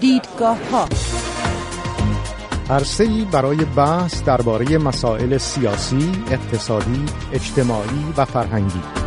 دیدگاه ها عرصه‌ای برای بحث درباره مسائل سیاسی، اقتصادی، اجتماعی و فرهنگی.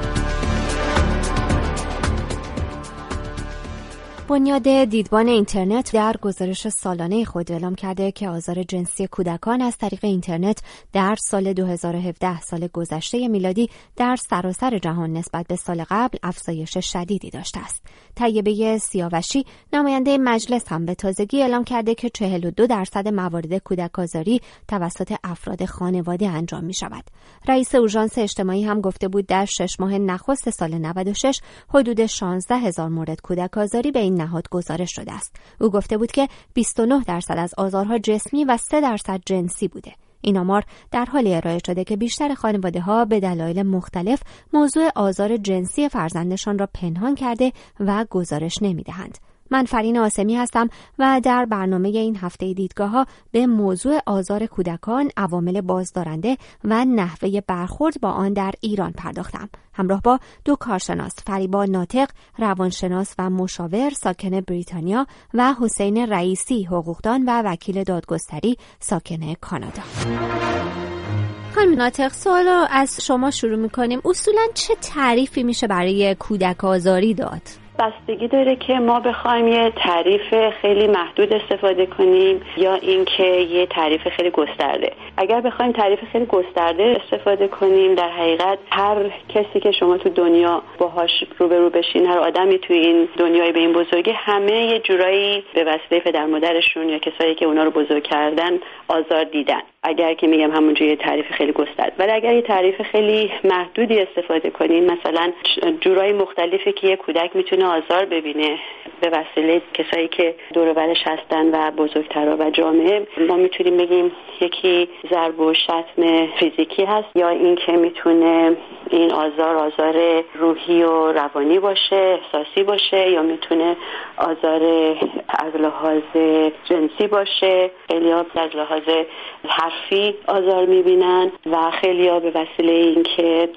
بنیاد دیدبان اینترنت در گزارش سالانه خود اعلام کرده که آزار جنسی کودکان از طریق اینترنت در سال 2017 سال گذشته میلادی در سراسر جهان نسبت به سال قبل افزایش شدیدی داشته است. طیبه سیاوشی نماینده مجلس هم به تازگی اعلام کرده که 42 درصد موارد کودک آزاری توسط افراد خانواده انجام می شود. رئیس اورژانس اجتماعی هم گفته بود در شش ماه نخست سال 96 حدود 16 هزار مورد کودک آزاری به این نهاد گزارش شده است او گفته بود که 29 درصد از آزارها جسمی و 3 درصد جنسی بوده این آمار در حالی ارائه شده که بیشتر خانواده ها به دلایل مختلف موضوع آزار جنسی فرزندشان را پنهان کرده و گزارش نمی دهند. من فرین آسمی هستم و در برنامه این هفته دیدگاه ها به موضوع آزار کودکان، عوامل بازدارنده و نحوه برخورد با آن در ایران پرداختم. همراه با دو کارشناس فریبا ناطق، روانشناس و مشاور ساکن بریتانیا و حسین رئیسی حقوقدان و وکیل دادگستری ساکن کانادا. خانم ناطق سوال رو از شما شروع می‌کنیم اصولا چه تعریفی میشه برای کودک آزاری داد؟ بستگی داره که ما بخوایم یه تعریف خیلی محدود استفاده کنیم یا اینکه یه تعریف خیلی گسترده. اگر بخوایم تعریف خیلی گسترده استفاده کنیم در حقیقت هر کسی که شما تو دنیا باهاش روبرو بشین هر آدمی توی این دنیای به این بزرگی همه یه جورایی به وسیله پدر مادرشون یا کسایی که اونا رو بزرگ کردن آزار دیدن. اگر که میگم همونجوری یه تعریف خیلی گسترده. ولی اگر یه تعریف خیلی محدودی استفاده کنیم مثلا جورای مختلفی که یه کودک می‌تونه آزار ببینه به وسیله کسایی که دور برش هستن و بزرگترا و جامعه ما می‌تونیم بگیم یکی ضرب و شتم فیزیکی هست یا اینکه می‌تونه این آزار آزار روحی و روانی باشه احساسی باشه یا می‌تونه آزار از لحاظ جنسی باشه. خیلی از لحاظ حرفی آزار می‌بینن و خیلی ها به وسیله اینکه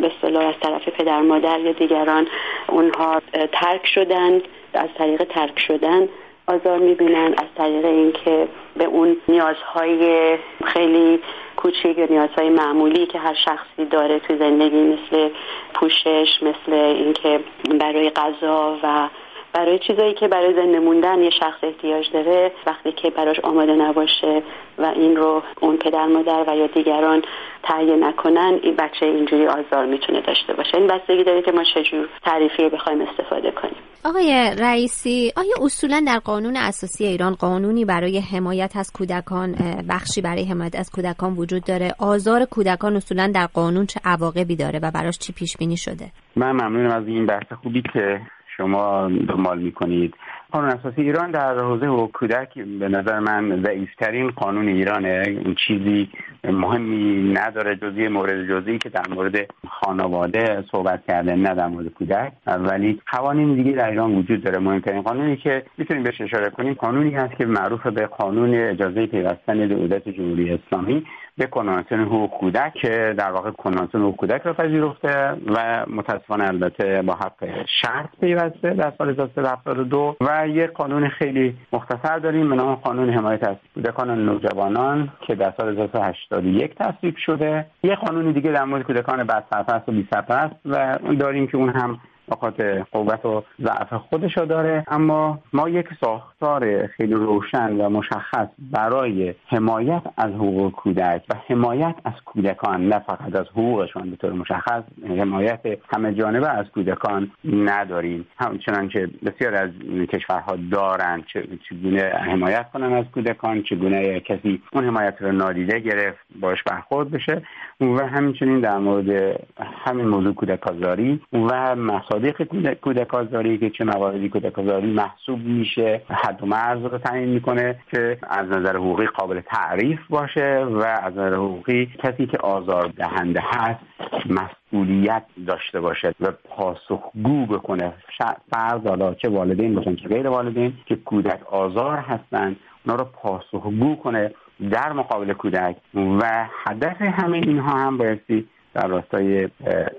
به اصطلاح از طرف پدر مادر یا دیگران اونها ترک شدن از طریق ترک شدن آزار می‌بینن از طریق اینکه به اون نیازهای خیلی کوچیک یا نیازهای معمولی که هر شخصی داره تو زندگی مثل پوشش مثل اینکه برای غذا و برای چیزایی که برای زنده موندن یه شخص احتیاج داره وقتی که براش آماده نباشه و این رو اون پدر مادر و یا دیگران تهیه نکنن این بچه اینجوری آزار می‌تونه داشته باشه. این بستگی داره که ما چجور تعریفی بخوایم استفاده کنیم. آقای رئیسی آیا اصولا در قانون اساسی ایران قانونی برای حمایت از کودکان بخشی برای حمایت از کودکان وجود داره؟ آزار کودکان اصولا در قانون چه عواقبی داره و براش چی پیش بینی شده؟ من ممنونم از این بحث خوبی که شما دنبال می‌کنید. قانون اساسی ایران در حوزه حقوق کودک به نظر من ضعیفترین قانون ایرانه. این چیزی مهمی نداره جزی مورد جزئی که در مورد خانواده صحبت کرده نه در مورد کودک. ولی قوانین دیگه در ایران وجود داره. مهمترین قانونی که می‌تونیم بهش اشاره کنیم قانونی هست که معروف به قانون اجازه پیوستن دولت جمهوری اسلامی به کنوانسیون حقوق کودک که در واقع کنوانسیون حقوق کودک را پذیرفته و متاسفانه البته با حق شرط پیوسته در سال 1372 و یک قانون خیلی مختصر داریم به نام قانون حمایت از کودکان نوجوانان که در سال 1981 تصویب شده. یک قانون دیگه در مورد کودکان بد سرپرست و بی سرپرست و داریم که اون هم خاطر قوت و ضعف خودش داره. اما ما یک ساختار خیلی روشن و مشخص برای حمایت از حقوق کودک و حمایت از کودکان نه فقط از حقوقشان به طور مشخص حمایت همه جانبه از کودکان نداریم. همچنان که بسیار از کشورها دارند چگونه حمایت کنن از کودکان چگونه کسی اون حمایت رو نادیده گرفت باش برخورد بشه و همچنین در مورد همین موضوع کودک و مسائل مصادیق کودک آزاری که چه مواردی کودک آزاری محسوب میشه. حد و مرز رو تعیین می‌کنه که از نظر حقوقی قابل تعریف باشه و از نظر حقوقی کسی که آزار دهنده هست مسئولیت داشته باشد و پاسخگو بکنه. فرض حالا چه والدین باشن که غیر والدین که کودک آزار هستند اونا رو پاسخگو کنه در مقابل کودک و هدف همه اینها هم بایستی در راستای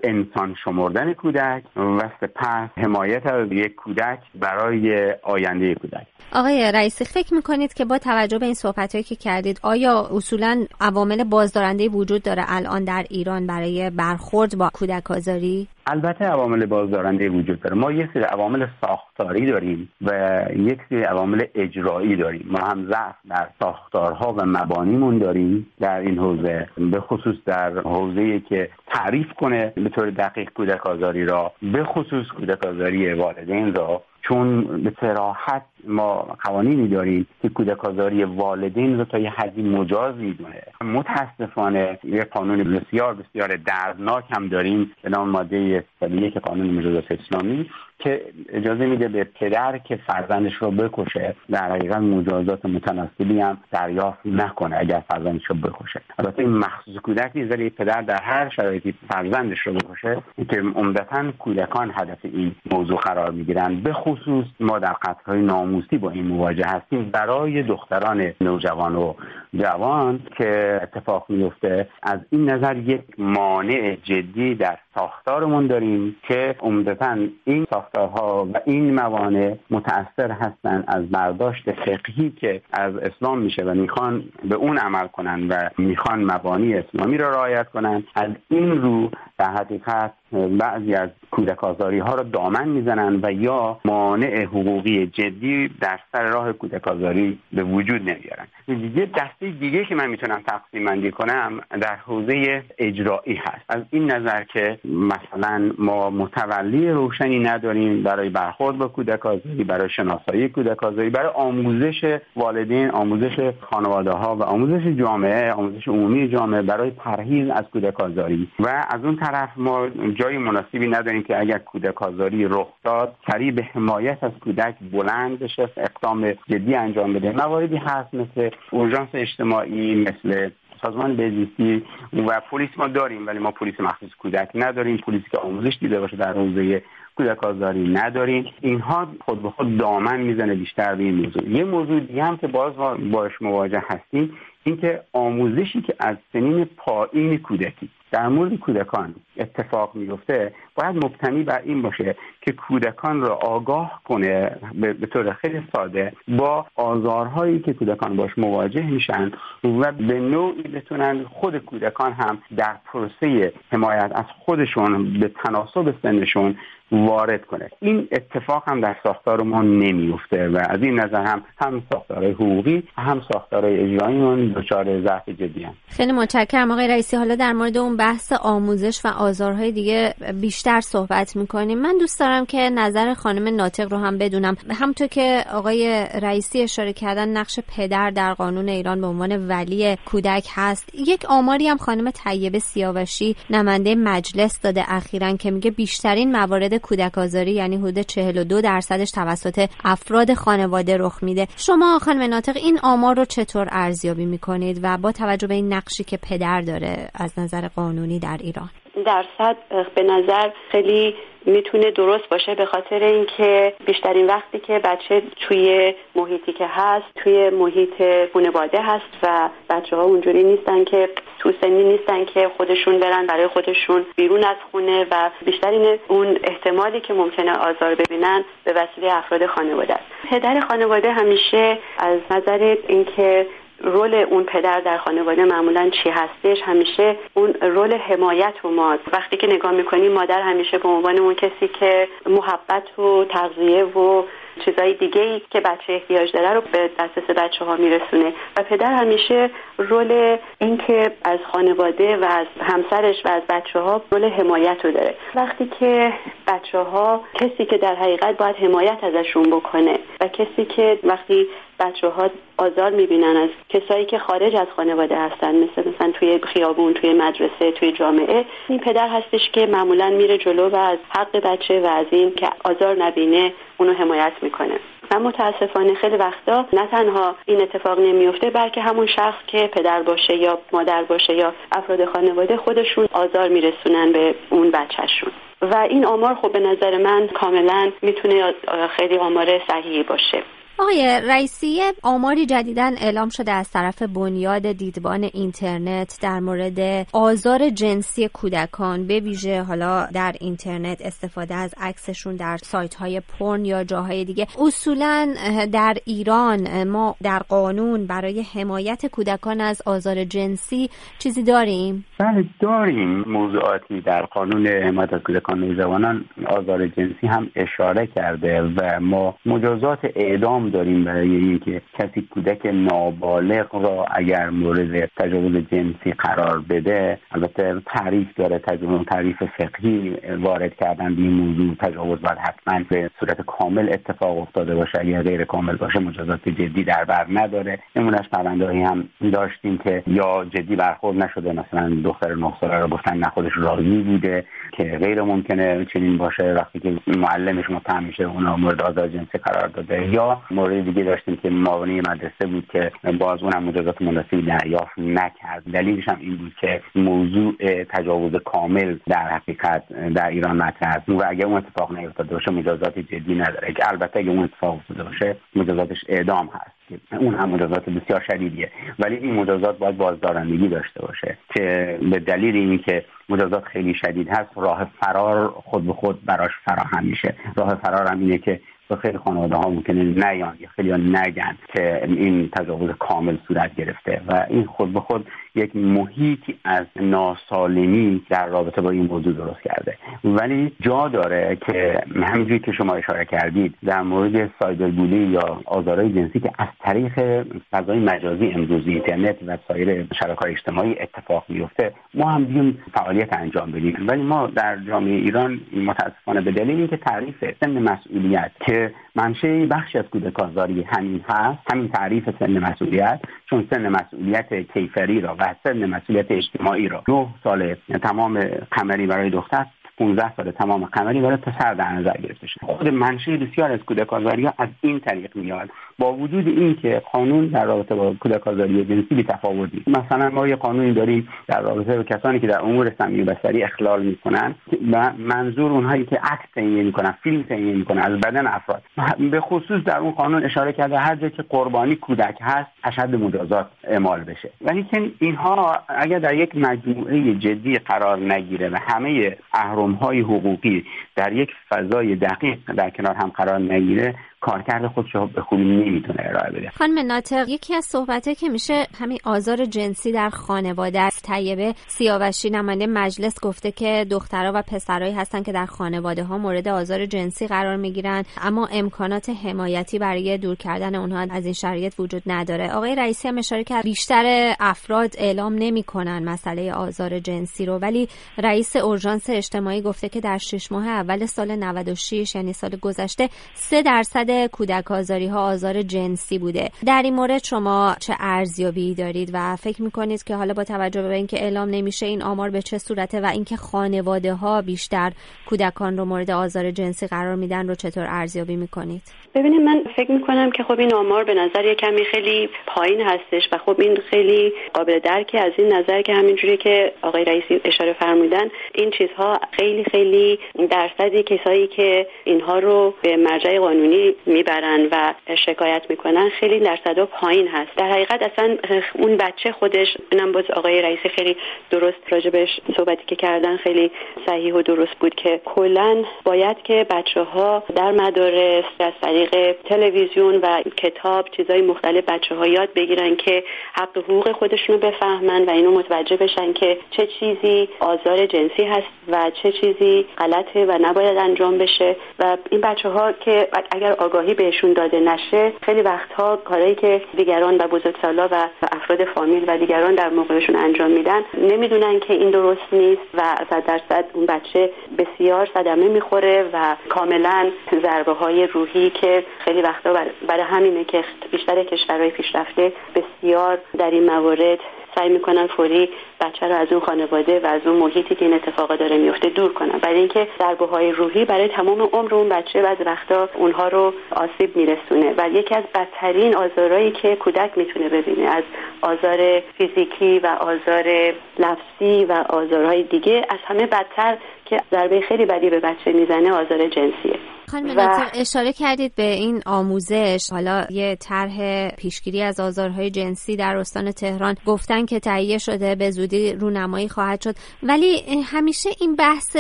انسان شمردن کودک و سپس حمایت از یک کودک برای آینده کودک آقای رئیسی فکر می‌کنید که با توجه به این صحبت که کردید آیا اصولا عوامل بازدارنده وجود داره الان در ایران برای برخورد با کودک آزاری؟ البته عوامل بازدارنده وجود داره. ما یک سری عوامل ساختاری داریم و یک سری عوامل اجرایی داریم. ما هم ضعف در ساختارها و مبانیمون داریم در این حوزه به خصوص در حوزه که تعریف کنه به طور دقیق کودک آزاری را به خصوص کودک آزاری والدین را. چون به صراحت ما قوانینی داریم که کودک آزاری والدین رو تا یه حدی مجاز می‌دونه. متاسفانه یه قانون بسیار بسیار دردناک هم داریم به نام ماده که قانون مجازات اسلامی. که اجازه میده به پدر که فرزندش رو بکشه در حقیقت مجازات متناسبی هم دریافت نکنه اگر فرزندش رو بکشه. البته این مخصوص کودکی ولی پدر در هر شرایطی فرزندش رو بکشه که عمدتا کودکان هدف این موضوع قرار می‌گیرن. به خصوص ما در قتلهای ناموسی با این مواجه هستیم برای دختران نوجوان و جوان که اتفاق میفته از این نظر یک مانع جدی در ساختارمون داریم که عمدتا این ساختارها و این موانع متاثر هستند از برداشت فقهی که از اسلام میشه و می‌خوان به اون عمل کنن و می‌خوان مبانی اسلامی را رعایت کنن. از این رو در حقیقت بعضی از کودک آزاری ها را دامن می‌زنن و یا مانع حقوقی جدی در سر راه کودک آزاری به وجود نمیارن. یه دسته دیگه که من می‌تونم تقسیم بندی کنم در حوزه اجرایی هست. از این نظر که مثلا ما متولی روشنی نداریم برای برخورد با کودک آزاری برای شناسایی کودک آزاری برای آموزش والدین آموزش خانواده ها و آموزش جامعه آموزش عمومی جامعه برای پرهیز از کودک آزاری. و از اون طرف ما جای مناسبی نداریم که اگر کودک آزاری رخ داد سریع به حمایت از کودک بلند بشه اقدام جدی انجام بده. مواردی هست مثل اورژانس اجتماعی مثل سازمان بهزیستی. و پلیس ما داریم ولی ما پلیس مخصوص کودک نداریم. پلیسی که آموزش دیده باشه در حوزه کودک آزاری نداریم. اینها خود به خود دامن می‌زنه بیشتر به این موضوع. یه موضوع دیگه هم که باز ما باش مواجه هستیم اینکه آموزشی که از سنین پایین کودکی در مورد کودکان اتفاق میفته باید مبتنی بر این باشه که کودکان را آگاه کنه به طور خیلی ساده با آزارهایی که کودکان باش مواجه میشن و به نوعی بتونن خود کودکان هم در پروسه حمایت از خودشون به تناسب سنشون وارد کنه این اتفاق هم در ساختار ما نمیفته و از این نظر هم هم ساختارهای حقوقی هم ساختارهای اجراییمون دچار ضعف جدی هم. خیلی متشکرم آقای رئیسی حالا در مورد اون بحث آموزش و آزارهای دیگه بیشتر صحبت می‌کنیم. من دوست دارم که نظر خانم ناطق رو هم بدونم. همونطور که آقای رئیسی اشاره کردن نقش پدر در قانون ایران به عنوان ولی کودک هست. یک آماری هم خانم طیبه سیاوشی نماینده مجلس داده اخیرا که میگه بیشترین موارد کودک آزاری یعنی حدود 42 درصدش توسط افراد خانواده رخ میده. شما خانم ناطق این آمار رو چطور ارزیابی می‌کنید و با توجه به این نقشی که پدر داره از نظر قانونی در ایران. درصد به نظر خیلی می‌تونه درست باشه به خاطر اینکه بیشترین وقتی که بچه توی محیطی که هست توی محیط خانواده هست و بچه ها اونجوری نیستن که تو سنی نیستن که خودشون برن برای خودشون بیرون از خونه و بیشترین اون احتمالی که ممکنه آزار ببینن به وسیله افراد خانواده است. پدر خانواده همیشه از نظر اینکه رول اون پدر در خانواده معمولا چی هستش؟ همیشه اون رول حمایت و ماست. وقتی که نگاه می‌کنیم مادر همیشه به عنوان اون کسی که محبت و تغذیه و چیزای دیگه ای که بچه احتیاج داره رو به دسترس بچه ها میرسونه. و پدر همیشه رول اینکه از خانواده و از همسرش و از بچه ها رول حمایت رو داره. وقتی که بچه ها کسی که در حقیقت باید حمایت ازشون بکنه و کسی که وقتی بچه ها آزار می‌بینن از کسایی که خارج از خانواده هستن مثل مثلا توی خیابون توی مدرسه توی جامعه. این پدر هستش که معمولا میره جلو و از حق بچه و از این که آزار نبینه اونو حمایت می‌کنه. و متاسفانه خیلی وقتا نه تنها این اتفاق نمیفته بلکه همون شخص که پدر باشه یا مادر باشه یا افراد خانواده خودشون آزار میرسونن به اون بچهشون. و این آمار خب به نظر من کاملا می‌تونه خیلی آمار صحیحی باشه. آقای رئیسی آماری جدیدا اعلام شده از طرف بنیاد دیدبان اینترنت در مورد آزار جنسی کودکان. به ویژه حالا در اینترنت استفاده از عکسشون در سایت های پرن یا جاهای دیگه. اصولا در ایران ما در قانون برای حمایت کودکان از آزار جنسی چیزی داریم؟ بله داریم. موضوعاتی در قانون حمایت از کودکان نوجوانان آزار جنسی هم اشاره کرده و ما مجازات اعدام داریم برای اینکه کسی کودک نابالغ را اگر مورد تجاوز جنسی قرار بده البته تعریف داره تجاوز تعریف فقهی وارد کردن به این موضوع تجاوز باید حتما به صورت کامل اتفاق افتاده باشه. اگر غیر کامل باشه مجازات جدی در بر نداره. نمونهش پروندهایی هم داشتیم که یا جدی برخورد نشده مثلا دختر نه ساله رو گفتن نه خودش راضی بوده که غیر ممکنه چنین باشه. وقتی که معلمش متهم میشه اونا مورد آزار جنسی قرار داده. یا مورد دیگه داشتیم که معاونی مدرسه بود که باز اونم مجازات مناسبی دریافت نکرد. دلیلش هم این بود که موضوع تجاوز کامل در حقیقت در ایران مطرح است. و اگر اون اتفاق نیفتاده باشه مجازات جدی نداره که البته اگر اون اتفاق افتاده باشه مجازاتش اعدام هست. اون هم مجازات بسیار شدیدیه. ولی این مجازات باید بازدارندگی داشته باشه که به دلیل اینکه مجازات خیلی شدید هست راه فرار خود به خود براش فراهم میشه. راه فرار هم اینه که به خیلی خانواده ها ممکنه نیان یا خیلی نگن که این تجاوز کامل صورت گرفته و این خود به خود یک محیطی از ناسالمی در رابطه با این موضوع درست کرده. ولی جا داره که همینجوری که شما اشاره کردید در مورد سایبر یا آزارهای جنسی که از طریق فضای مجازی امروز اینترنت و سایر شبکه اجتماعی اتفاق میفته ما هم بیون فعالیت انجام بدیم. ولی ما در جامعه ایران متاسفانه به دلیل اینکه تعریف سن مسئولیت که منشه بخشی از کودک آزاری همین هست همین تعریف سن مسئولیت چون سن مسئولیت کیفری را و سن مسئولیت اجتماعی را نه سال تمام قمری برای دختر. 15 سال تمام قمری برای پسر در نظر گرفته شده خود منشه بسیار از کودک آزاری از این طریق میاد. با وجود اینکه قانون در رابطه با کودک آزاری جنسی بی تفاوتی. مثلا ما یه قانونی داریم در رابطه با کسانی که در امور سمی بصری اخلال می‌کنن و منظور اونهایی که عکس تهیه می‌کنن فیلم تهیه می‌کنن از بدن افراد. به خصوص در اون قانون اشاره کرده هر جا که قربانی کودک هست اشد مجازات اعمال بشه. ولی که اینها اگر در یک مجموعه جدی قرار نگیره و همه اهرم های حقوقی در یک فضای دقیق در کنار هم قرار نگیره کارکرد خودش رو به خوبی نمی‌تونه ارائه بده. خانم ناطق یکی از صحبته که میشه همین آزار جنسی در خانواده است. طیبه سیاوشی نماینده مجلس گفته که دخترها و پسرایی هستن که در خانواده ها مورد آزار جنسی قرار می‌گیرن اما امکانات حمایتی برای دور کردن اونها از این شرایط وجود نداره. آقای رئیسی هم اشاره کرد بیشتر افراد اعلام نمی‌کنن مسئله آزار جنسی رو ولی رئیس اورژانس اجتماعی گفته که در شش ماه اول سال 96 یعنی سال گذشته 3 درصد کودک آزاری ها آزار جنسی بوده. در این مورد شما چه ارزیابی دارید و فکر می‌کنید که حالا با توجه به اینکه اعلام نمیشه این آمار به چه صورته و اینکه خانواده ها بیشتر کودکان رو مورد آزار جنسی قرار میدن رو چطور ارزیابی می‌کنید؟ ببینید من فکر می‌کنم که خب این آمار به نظر یه کمی خیلی پایین هستش و خب این خیلی قابل درکه از این نظر که همینجوری که آقای رئیسی اشاره فرمودن این چیزها خیلی خیلی درصدی کسایی که اینها رو به مرجع قانونی می‌برن و شکایت می‌کنن خیلی درصدا پایین هست. در حقیقت اصلا اون بچه خودش اینم باز آقای رئیس خیلی درست راجبش صحبتی که کردن خیلی صحیح و درست بود که کلا باید که بچه ها در مدارس از طریق تلویزیون و کتاب چیزای مختلف بچه ها یاد بگیرن که حق حقوق خودشون رو بفهمن و اینو متوجه بشن که چه چیزی آزار جنسی هست و چه چیزی غلطه و نباید انجام بشه. و این بچه ها که اگر آگاهی بهشون داده نشه خیلی وقتها کارهایی که دیگران و بزرگسالا و افراد فامیل و دیگران در موقعشون انجام میدن نمی‌دونن که این درست نیست و صد درصد اون بچه بسیار صدمه می‌خوره و کاملا ضربه های روحی که خیلی وقتا برای همینه که بیشتر کشورهای پیشرفته بسیار در این موارد سعی می‌کنن فوری بچه رو از اون خانواده و از اون محیطی که این اتفاقا داره میفته دور کنن برای اینکه ضربه های روحی برای تمام عمر اون بچه بعض وقتا اونها رو آسیب میرسونه و یکی از بدترین آزارهایی که کودک می‌تونه ببینه از آزار فیزیکی و آزار لفظی و آزارهای دیگه از همه بدتر که ضربه خیلی بدی به بچه می‌زنه آزار جنسیه. خانم و... اشاره کردید به این آموزش. حالا یه طرح پیشگیری از آزارهای جنسی در استان تهران گفتن که تهیه شده به زودی رونمایی خواهد شد. ولی همیشه این بحث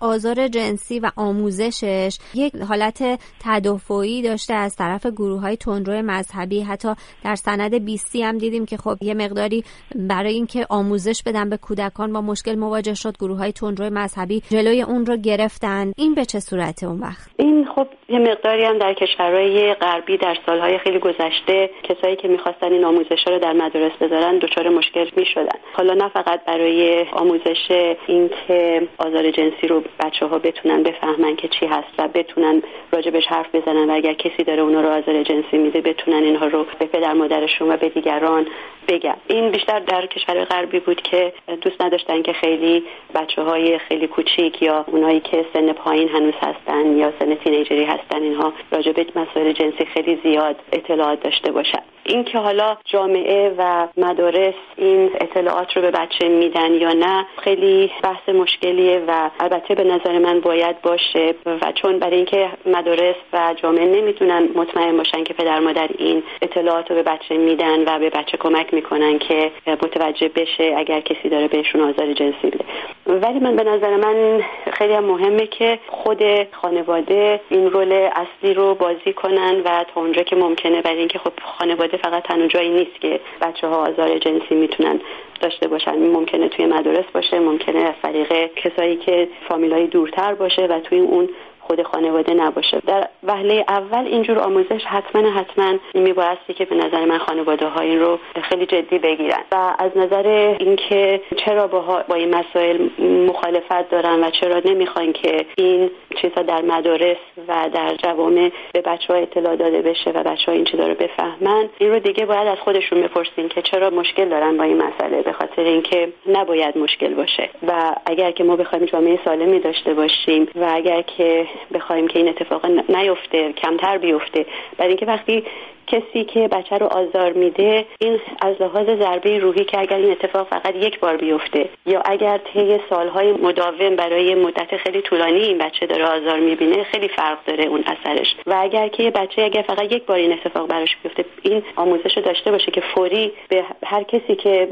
آزار جنسی و آموزشش یک حالت تدافعی داشته از طرف گروه های تندرو مذهبی. حتی در سند بیستی هم دیدیم که خب یه مقداری برای اینکه آموزش بدن به کودکان با مشکل مواجه شد گروه های تندرو مذهبی جلوی اون رو گرفتن. این به چه صورته اون وقت؟ این خب یه مقداری هم در کشورهای غربی در سالهای خیلی گذشته کسایی که می‌خواستن این آموزش رو در مدارس بذارن دچار مشکل می‌شدن. حالا نه فقط برای آموزش اینکه آزار جنسی رو بچه ها بتونن بفهمن که چی هست و بتونن راجبش حرف بزنن و اگر کسی داره اونا رو آزار جنسی میده بتونن اینها رو به پدر مادرشون و به دیگران بگن. این بیشتر در کشور غربی بود که دوست نداشتن که خیلی بچه های خیلی کوچیک یا اونایی که سن پایین هنوز هستن یا سن تینیجری هستن اینها راجع به مسائل جنسی خیلی زیاد اطلاعات داشته باشن. اینکه حالا جامعه و مدارس این اطلاعات رو به بچه میدن یا نه خیلی بحث مشکلیه و البته به نظر من باید باشه و چون برای اینکه مدارس و جامعه نمی‌تونن مطمئن باشن که پدر مادر این اطلاعات رو به بچه میدن و به بچه کمک می‌کنن که متوجه بشه اگر کسی داره بهشون آزار جنسی بده ولی من به نظر من خیلی هم مهمه که خود خانواده این رول اصلی رو بازی کنن و تا اونجا که ممکنه برای اینکه خب خانواده فقط تنها جایی نیست که بچه ها آزار جنسی می‌تونن داشته باشن. ممکنه توی مدارس باشه ممکنه از طریق کسایی که فامیلای دورتر باشه و توی اون خود خانواده نباشه. در وهله اول اینجور آموزش حتما حتما میبایستی که به نظر من خانواده ها این رو خیلی جدی بگیرن. و از نظر اینکه چرا با, با این مسائل مخالفت دارن و چرا نمی‌خوان که این چیزها در مدارس و در جوامع به بچه ها اطلاع داده بشه و بچه ها این چیزا رو بفهمن این رو دیگه باید از خودشون بپرسین که چرا مشکل دارن با این مسئله به خاطر اینکه نباید مشکل باشه. و اگر که ما بخوایم جامعه سالمی داشته باشیم و اگر که بخوایم که این اتفاق نیفته کمتر بیفته. برای اینکه وقتی کسی که بچه رو آزار میده این از لحاظ ضربه روحی که اگر این اتفاق فقط یک بار بیفته یا اگر طی سالهای مداوم برای مدت خیلی طولانی این بچه داره آزار می‌بینه خیلی فرق داره اون اثرش. و اگر که بچه اگر فقط یک بار این اتفاق براش بیفته این آموزش رو داشته باشه که فوری به هر کسی که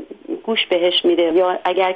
گوش بهش میده یا اگر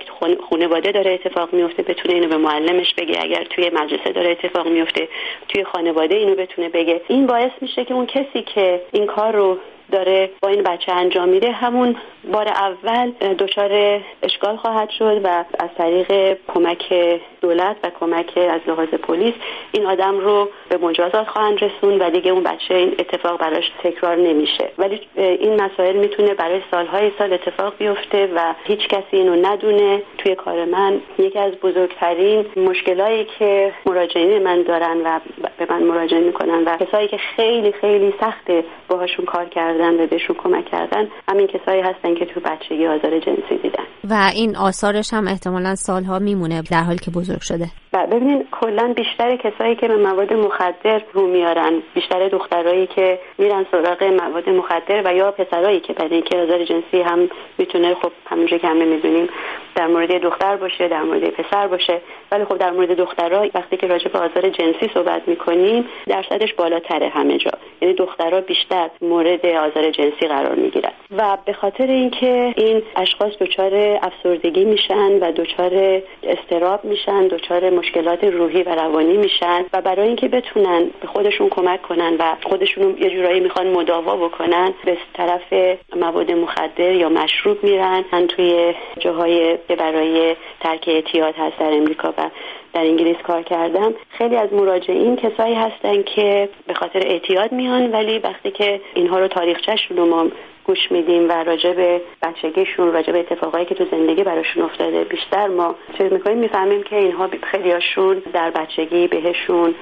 خانواده داره اتفاق میفته بتونه اینو به معلمش بگه. اگر توی مدرسه داره اتفاق میفته توی خانواده اینو بتونه بگه. این باعث میشه که اون کسی که این کار رو داره با این بچه انجام میده همون بار اول دچار اشکال خواهد شد و از طریق کمک دولت و کمک از لحاظ پلیس این آدم رو به مجازات خواهند رسون و دیگه اون بچه این اتفاق براش تکرار نمیشه. ولی این مسائل می‌تونه برای سالهای سال اتفاق بیفته و هیچ کسی اینو ندونه. توی کار من یکی از بزرگترین مشکلایی که مراجعین من دارن و به من مراجعه می‌کنن و کسایی که خیلی خیلی سخته باهاشون کار کردن و بهشون کمک کردن همین کسایی هستن که تو بچگی آزار جنسی دیدن. و این آثارش هم احتمالا سالها میمونه در حالی که بزرگ شده. و ببینید کلا بیشتر کسایی که به مواد مخدر رو میارن بیشتر دخترایی که میرن سراغ مواد مخدر و یا پسرایی که برای اینکه آزار جنسی هم می‌تونه خب همونجا که همه می‌دونیم در مورد دختر باشه در مورد پسر باشه. ولی خب در مورد دخترها وقتی که راجع به آزار جنسی صحبت می‌کنیم درصدش بالاتره همه جا. یعنی دخترها بیشتر مورد آزار جنسی قرار می‌گیرن. و به خاطر اینکه این اشخاص دچار افسردگی میشن و دچار استراب میشن دچار مشکلات روحی و روانی میشن و برای اینکه بتونن به خودشون کمک کنن و خودشون یه جورایی می‌خوان مداوا بکنن به طرف مواد مخدر یا مشروب میرن. من توی جاهای که برای ترک اعتیاد هست در امریکا و در انگلیس کار کردم خیلی از مراجعین کسایی هستن که به خاطر اعتیاد میان ولی وقتی که اینها رو تاریخچهشون رو ما گوش میدیم و راجع به بچگیشون راجع به اتفاقایی که تو زندگی براشون افتاده بیشتر ما چه می‌کنیم می‌فهمیم که اینها خیلیاشون در بچگی بهشون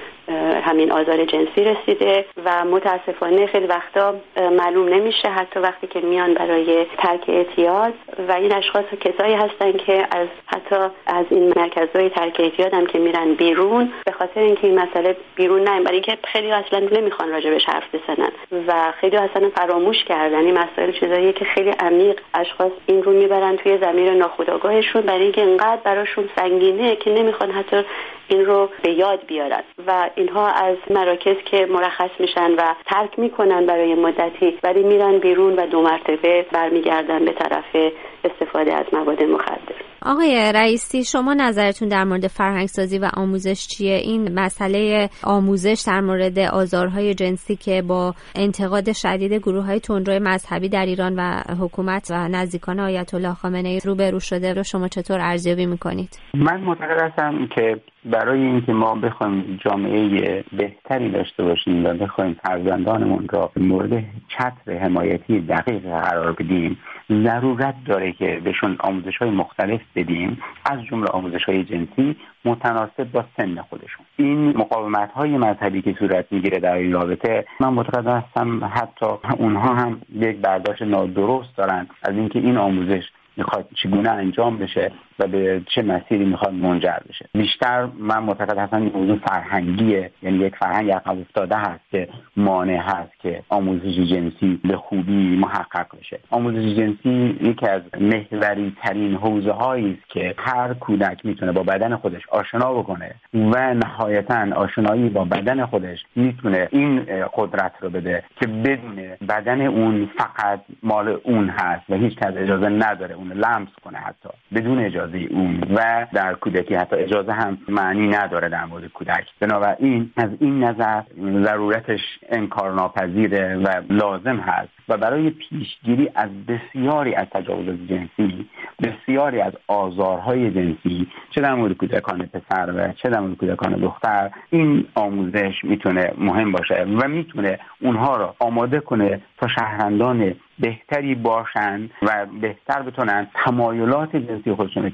همین آزار جنسی رسیده و متاسفانه خیلی وقتا معلوم نمیشه حتی وقتی که میان برای ترک اعتیاد و این اشخاص کسایی هستن که از حتی از این مرکزهای ترک اعتیاد هم که میرن بیرون به خاطر اینکه این مسئله بیرون نه برای اینکه خیلی اصلا نمی‌خوان راجبش حرف بزنن و خیلی اصلا فراموش کردن. این مسائل چیزاییه که خیلی عمیق اشخاص این رو می‌برن توی زمیر ناخودآگاهشون برای اینکه انقدر براشون سنگینه که نمی‌خوان حتی این رو به یاد بیارن. و اینها از مراکز که مرخص میشن و ترک می‌کنن برای مدتی ولی میرن بیرون و دو مرتبه برمیگردن به طرف استفاده از مواد مخدر. آقای رئیسی شما نظرتون در مورد فرهنگسازی و آموزش چیه؟ این مسئله آموزش در مورد آزارهای جنسی که با انتقاد شدید گروه های تندروی مذهبی در ایران و حکومت و نزدیکان آیت الله خامنه ای روبرو شده رو شما چطور ارزیابی می‌کنید؟ من معتقد هستم که برای اینکه ما بخوایم جامعه بهتری داشته باشیم و بخوایم فرزندانمون را مورد چتر حمایتی دقیق قرار بدیم ضرورت داره که بهشون آموزش های مختلف بدیم از جمله آموزش های جنسی متناسب با سن خودشون. این مقاومت های مذهبی که صورت می‌گیره در این رابطه من معتقد هستم حتی اونها هم یک برداشت نادرست دارن. از اینکه این آموزش می‌خواد چگونه انجام بشه و به چه مسیری می‌خواد منجر بشه. بیشتر من معتقد هستم این موضوع فرهنگیه. یعنی یک فرهنگ عقب افتاده هست که مانع هست که آموزش جنسی به خوبی محقق بشه. آموزش جنسی یکی از محوری ترین حوزه هایی است که هر کودک می‌تونه با بدن خودش آشنا بکنه و نهایتا آشنایی با بدن خودش می‌تونه این قدرت رو بده که بدون بدن اون فقط مال اون هست و هیچ کس اجازه نداره اون لمس کنه حتی بدون اجازه اون. و در کودکی حتی اجازه هم معنی نداره در مورد کودک. بنابراین از این نظر ضرورتش انکارناپذیره و لازم هست. و برای پیشگیری از بسیاری از تجاوزات جنسی بسیاری از آزارهای جنسی چه در مورد کودکان پسر و چه در مورد کودکان دختر این آموزش می‌تونه مهم باشه و می‌تونه اونها را آماده کنه تا شهروندان بهتری باشند و بهتر بتونن تمایلات جنسی خودشون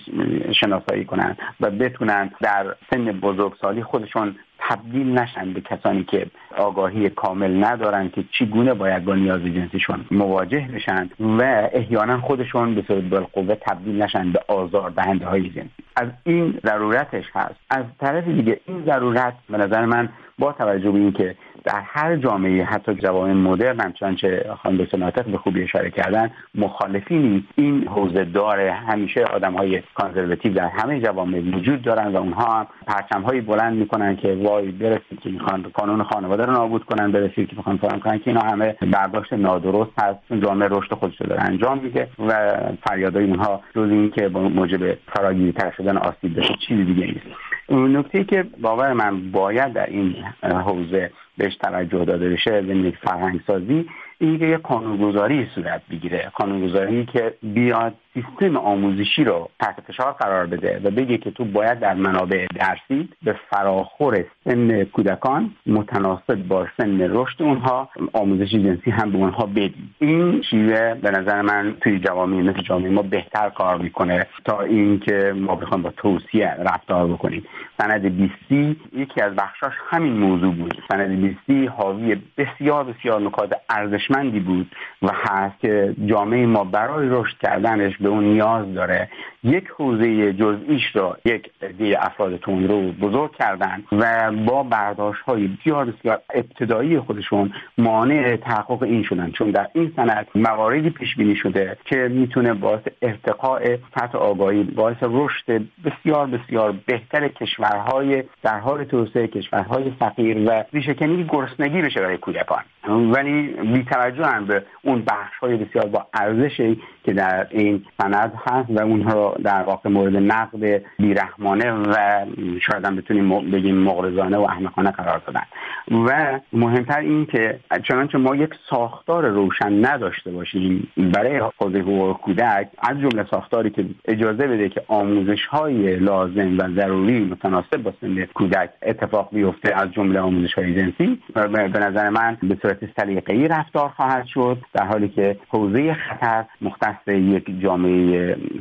شناسایی کنند و بتونن در سن بزرگسالی خودشون تبدیل نشن به کسانی که آگاهی کامل ندارن که چگونه باید با نیاز جنسیشون مواجه بشن و احیانا خودشون به صورت بالقوه تبدیل نشن به آزار دهنده های جنسی. از این ضرورتش هست. از طرف دیگه این ضرورت به نظر من با توجه به اینکه در هر جامعه حتی جوامع مدرن هم چنانچه خانم دکتر به خوبی اشاره کردن مخالفینی این حوزه داره. همیشه آدم های کانزرواتیو در همه جوامع وجود دارن و اونها هم پرچم هایی بلند می‌کنن که وای برسید که می‌خوان قانون خانواده رو نابود کنن برسید که می‌خوان فلان کنن که اینا همه برداشت نادرست هست. جامعه رشد خودش رو داره انجام میده و فریادهای اونها جز این که موجب فراگیرتر شدن آسیب بشه چیزی دیگه نیست. نکته که باور من باید در این حوزه بهش توجه داده بشه به فرهنگ سازی این که یه قانونگذاری صورت بگیره. قانونگذاری که بیاد سیستم آموزشی رو تحت فشار قرار بده و بگه که تو باید در منابع درسی به فراخور سن کودکان متناسب با سن رشد اونها آموزش جنسی هم به اونها بدی. این شیوه به نظر من توی جوامع مثل جامعه ما بهتر کار می‌کنه تا اینکه ما بخوایم با توصیه رفتار بکنیم. سند بیستی یکی از بخشاش همین موضوع بود. سند بیستی حاوی بسیار بسیار نکات ارزشمندی بود و هست که جامعه ما برای رشد کردنش به اون نیاز داره. یک حوزه جزئیش را یک عده افراد رو بزرگ کردن و با برداشت های بسیار بسیار ابتدایی خودشون مانع تحقق این شدن. چون در این سند مواردی پیش بینی شده که می‌تونه باعث ارتقاء سطح آگاهی باعث رشد بسیار بسیار بهتر کشورهای در حال توسعه کشورهای فقیر و ریشهکنی گرسنگی بشه برای کودکان. ولی بیتوجه هم به اون بخش های بسیار با ارزشی که در این سند هست و اونها در واقع مورد نقد بیرحمانه و شاید هم بتونیم بگیم مغرضانه و احمقانه قرار دادن. و مهمتر این که چنانچه ما یک ساختار روشن نداشته باشیم برای حوزه حقوق کودک از جمله ساختاری که اجازه بده که آموزش های لازم و ضروری متناسب با سن کودک اتفاق بیفته از جمله آموزش های جنسی به نظر من به صورت سلیقه‌ای رفتار خواهد شد در حالی که حوزه خطر مختص یک جامعه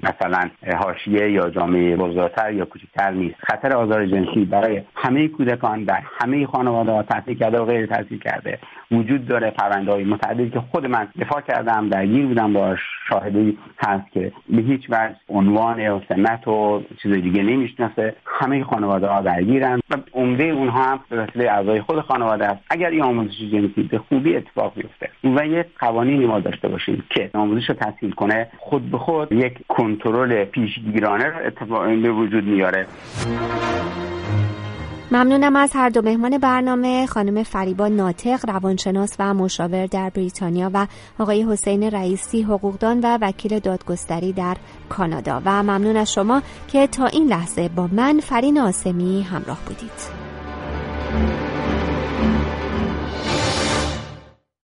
مثلا حاشیه یا جامعه بزرگتر یا کوچکتر نیست. خطر آزار جنسی برای همه کودکان در همه خانواده ها تاثیر کرده و غیر تاثیر کرده وجود داره. پرونده های متعددی که خود من دفاع کردم درگیر بودم با شاهدی هست که به هیچ وجه عنوان و سنت و چیز دیگه نمی‌شناسه. همه خانواده ها درگیرن و عمده اونها هم به وسیله اعضای خود خانواده است. اگر این آموزش جنسی به خوبی اتفاق بیفته و یک قوانینی ما داشته باشیم که آموزش رو تحصیل کنه خود به یک کنترل پیشگیرانه رو اتفاق به وجود میاره. ممنونم از هر دو مهمان برنامه خانم فریبا ناطق روانشناس و مشاور در بریتانیا و آقای حسین رئیسی حقوقدان و وکیل دادگستری در کانادا. و ممنون از شما که تا این لحظه با من فرین آسمی همراه بودید.